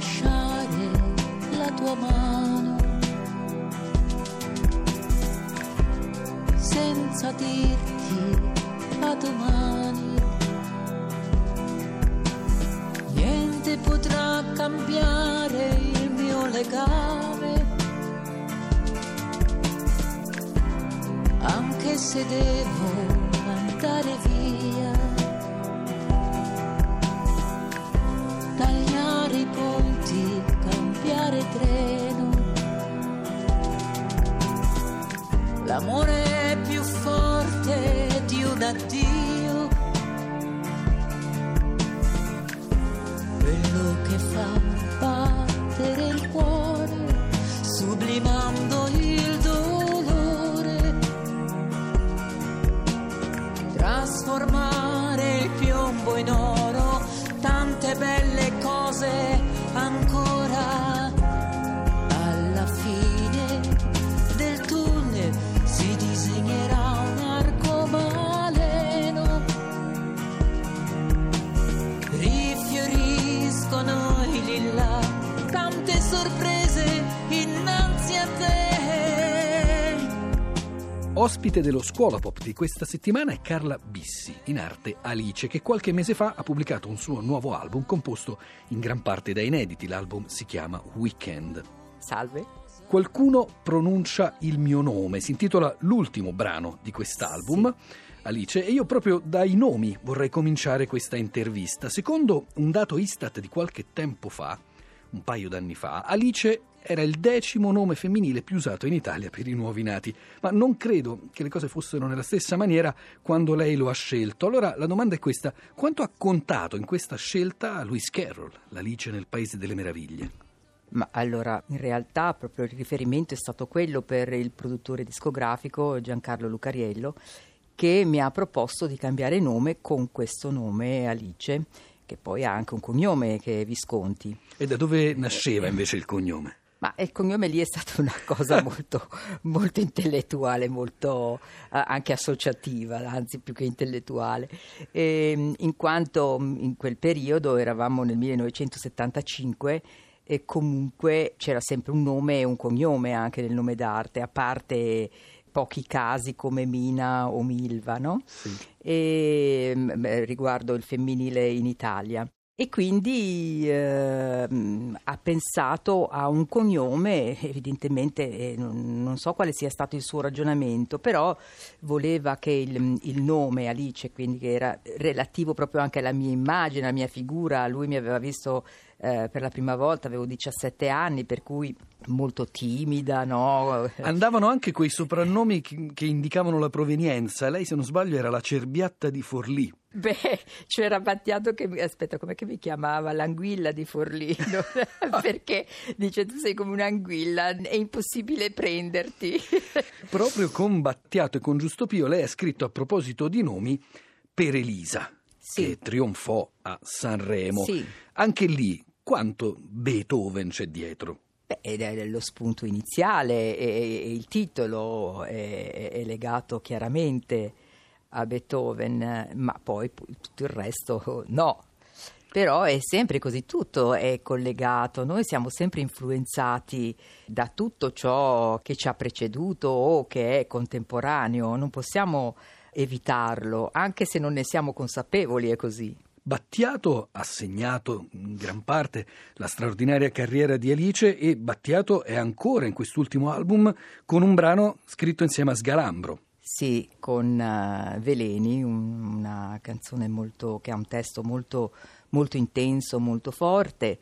lasciare la tua mano senza dirti a domani. Niente potrà cambiare il mio legame, anche se devo andare via. Tagliare i ponti, cambiare treno. L'amore è più forte di un addio. Ospite dello Scuola Pop di questa settimana è Carla Bissi, in arte Alice, che qualche mese fa ha pubblicato un suo nuovo album composto in gran parte da inediti. L'album si chiama Weekend. Salve. Qualcuno pronuncia il mio nome, si intitola l'ultimo brano di quest'album. Alice, e io proprio dai nomi vorrei cominciare questa intervista. Secondo un dato Istat di qualche tempo fa, un paio d'anni fa, Alice era il decimo nome femminile più usato in Italia per i nuovi nati, ma non credo che le cose fossero nella stessa maniera quando lei lo ha scelto. Allora la domanda è questa: quanto ha contato in questa scelta Lewis Carroll, l'Alice nel Paese delle Meraviglie? Ma allora, in realtà proprio il riferimento è stato quello per il produttore discografico Giancarlo Lucariello che mi ha proposto di cambiare nome con questo nome Alice, che poi ha anche un cognome che è Visconti. E da dove nasceva invece il cognome? Ma il cognome lì è stata una cosa molto, molto intellettuale, molto eh, anche associativa, anzi più che intellettuale, E, in quanto in quel periodo eravamo nel 1975 e comunque c'era sempre un nome e un cognome anche nel nome d'arte, a parte pochi casi come Mina o Milva, no? Sì. E, beh, riguardo il femminile in Italia. E quindi ehm, ha pensato a un cognome, evidentemente eh, non so quale sia stato il suo ragionamento, però voleva che il, il nome Alice, quindi che era relativo proprio anche alla mia immagine, alla mia figura, lui mi aveva visto eh, per la prima volta, avevo 17 anni, per cui molto timida, no? Andavano anche quei soprannomi che, che indicavano la provenienza. Lei, se non sbaglio, era la cerbiatta di Forlì. Beh, c'era Battiato che mi, aspetta, come mi chiamava? L'anguilla di Forlino, perché dice tu sei come un'anguilla, è impossibile prenderti. Proprio con Battiato e con Giusto Pio lei ha scritto a proposito di nomi per Elisa, Sì. che trionfò a Sanremo. Sì. Anche lì, quanto Beethoven c'è dietro? Beh, è lo spunto iniziale e, il titolo è, è legato chiaramente a Beethoven, ma poi tutto il resto no. Però è sempre così, tutto è collegato, noi siamo sempre influenzati da tutto ciò che ci ha preceduto o che è contemporaneo, non possiamo evitarlo, anche se non ne siamo consapevoli, è così. Battiato ha segnato in gran parte la straordinaria carriera di Alice e Battiato è ancora in quest'ultimo album con un brano scritto insieme a Sgalambro. Sì, con eh, Veleni, un- una canzone molto, che ha un testo molto, molto intenso, molto forte.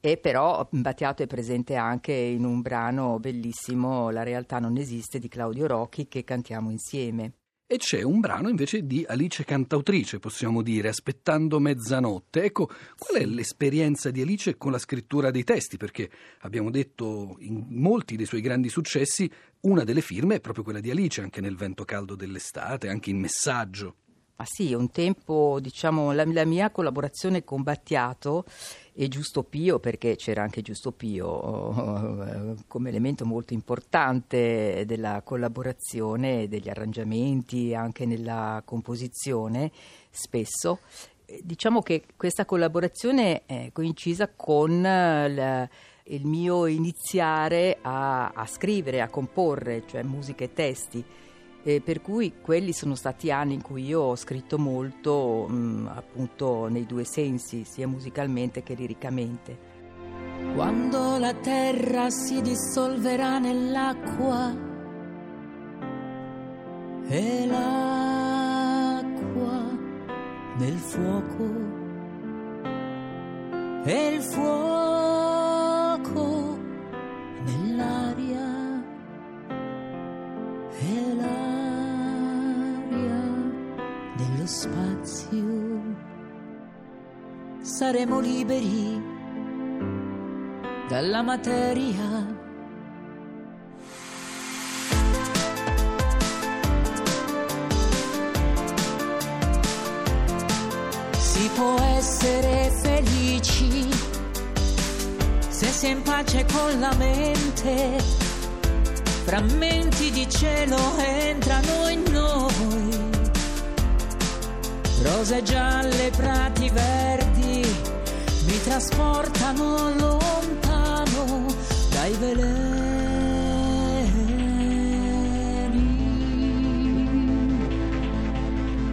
E però Battiato è presente anche in un brano bellissimo, La realtà non esiste, di Claudio Rocchi, che cantiamo insieme. E c'è un brano invece di Alice cantautrice, possiamo dire, aspettando mezzanotte. Ecco, qual è l'esperienza di Alice con la scrittura dei testi? Perché abbiamo detto in molti dei suoi grandi successi, una delle firme è proprio quella di Alice, anche nel vento caldo dell'estate, anche in messaggio. Ma sì, un tempo, diciamo, la, la mia collaborazione con Battiato e Giusto Pio, perché c'era anche Giusto Pio eh, come elemento molto importante della collaborazione, degli arrangiamenti, anche nella composizione, spesso. diciamo che questa collaborazione è coincisa con eh, la- il mio iniziare a, a scrivere, a comporre, cioè musica e testi. E per cui quelli sono stati anni in cui io ho scritto molto, mh, appunto nei due sensi, sia musicalmente che liricamente. Quando la terra si dissolverà nell'acqua e l'acqua nel fuoco e il fuoco spazio saremo liberi dalla materia. Si può essere felici se si è in pace con la mente. Frammenti di cielo entrano in noi. Rose gialle, prati verdi mi trasportano lontano dai veleni.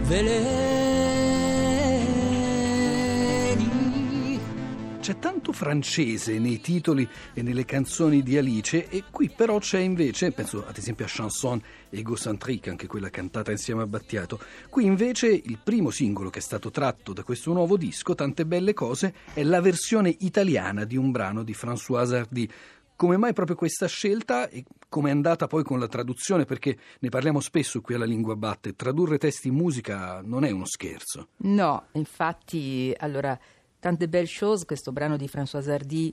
Veleni. C'è tanto francese nei titoli e nelle canzoni di Alice e qui però c'è invece, penso ad esempio a Chanson Egocentrique, anche quella cantata insieme a Battiato, qui invece il primo singolo che è stato tratto da questo nuovo disco, Tante belle cose, è la versione italiana di un brano di Françoise Hardy. Come mai proprio questa scelta e come è andata poi con la traduzione? Perché ne parliamo spesso qui alla Lingua Batte, tradurre testi in musica non è uno scherzo. No, infatti, allora, Tante belle chose, questo brano di François Hardy,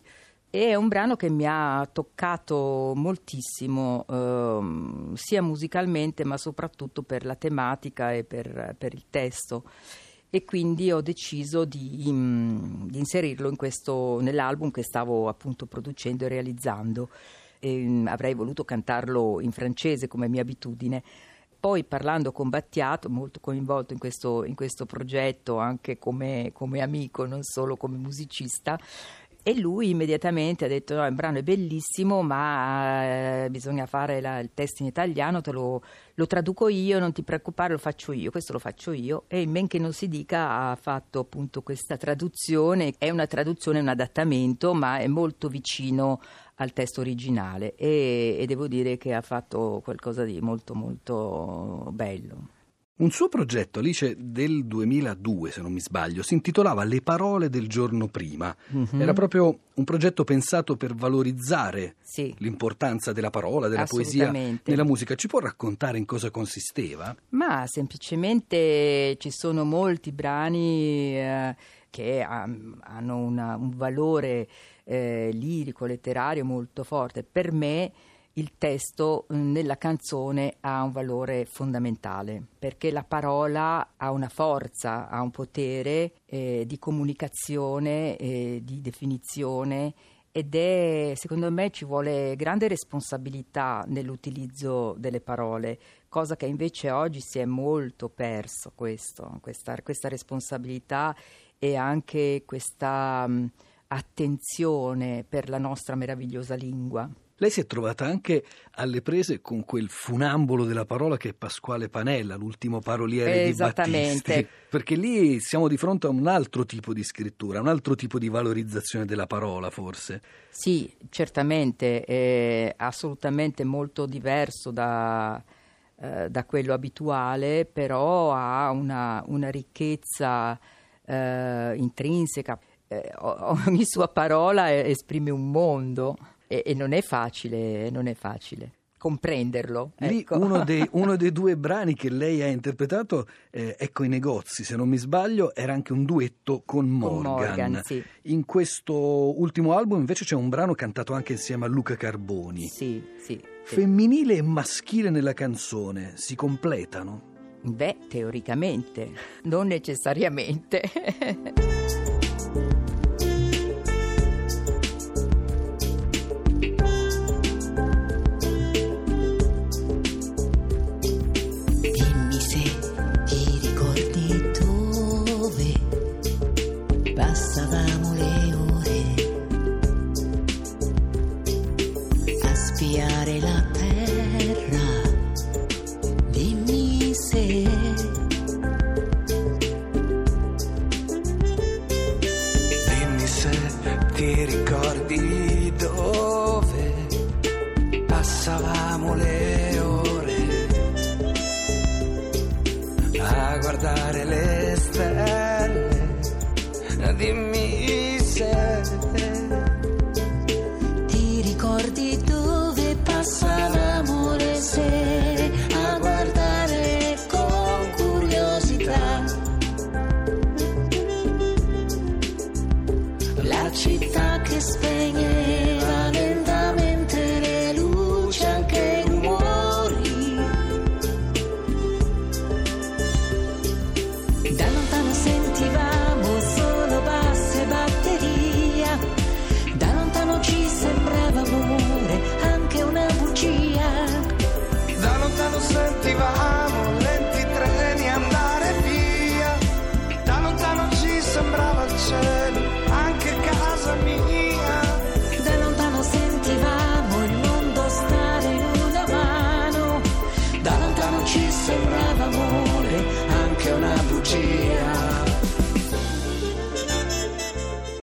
è un brano che mi ha toccato moltissimo, ehm, sia musicalmente, ma soprattutto per la tematica e per, per il testo. E quindi ho deciso di, mm, di inserirlo in questo, nell'album che stavo appunto producendo e realizzando. E, mm, avrei voluto cantarlo in francese come mia abitudine. Poi parlando con Battiato, molto coinvolto in questo, in questo progetto anche come, come amico, non solo come musicista, e lui immediatamente ha detto: no, il brano è bellissimo, ma eh, bisogna fare la- il testo in italiano, te lo, lo traduco io, non ti preoccupare, lo faccio io, questo lo faccio io. E in men che non si dica ha fatto appunto questa traduzione, è una traduzione, un adattamento, ma è molto vicino al testo originale e, e devo dire che ha fatto qualcosa di molto molto bello. Un suo progetto, Alice, del 2002, se non mi sbaglio, si intitolava Le parole del giorno prima. Mhm. Era proprio un progetto pensato per valorizzare Sì. l'importanza della parola, della poesia nella musica. Ci può raccontare in cosa consisteva? Ma semplicemente ci sono molti brani eh, che ha- hanno una- un valore eh, lirico, letterario molto forte. Per me il testo nella canzone ha un valore fondamentale perché la parola ha una forza, ha un potere eh, di comunicazione, eh, di definizione ed è, secondo me, ci vuole grande responsabilità nell'utilizzo delle parole, cosa che invece oggi si è molto perso questo, questa, questa responsabilità e anche questa mh, attenzione per la nostra meravigliosa lingua. Lei si è trovata anche alle prese con quel funambolo della parola che è Pasquale Panella, l'ultimo paroliere di Esattamente. Battisti. Perché lì siamo di fronte a un altro tipo di scrittura, un altro tipo di valorizzazione della parola, forse. Sì, certamente, è assolutamente molto diverso da, eh, da quello abituale, però ha una, una ricchezza eh, intrinseca. Eh, ogni sua parola esprime un mondo e, e non è facile, non è facile comprenderlo. Lì ecco. uno, dei, uno dei due brani che lei ha interpretato, eh, Ecco i negozi, se non mi sbaglio, era anche un duetto con Con Morgan. Morgan, sì. In questo ultimo album invece c'è un brano cantato anche insieme a Luca Carboni. Sì, sì, sì. Femminile e maschile nella canzone si completano. Beh, teoricamente, non necessariamente. Dimmi a guardare le stelle.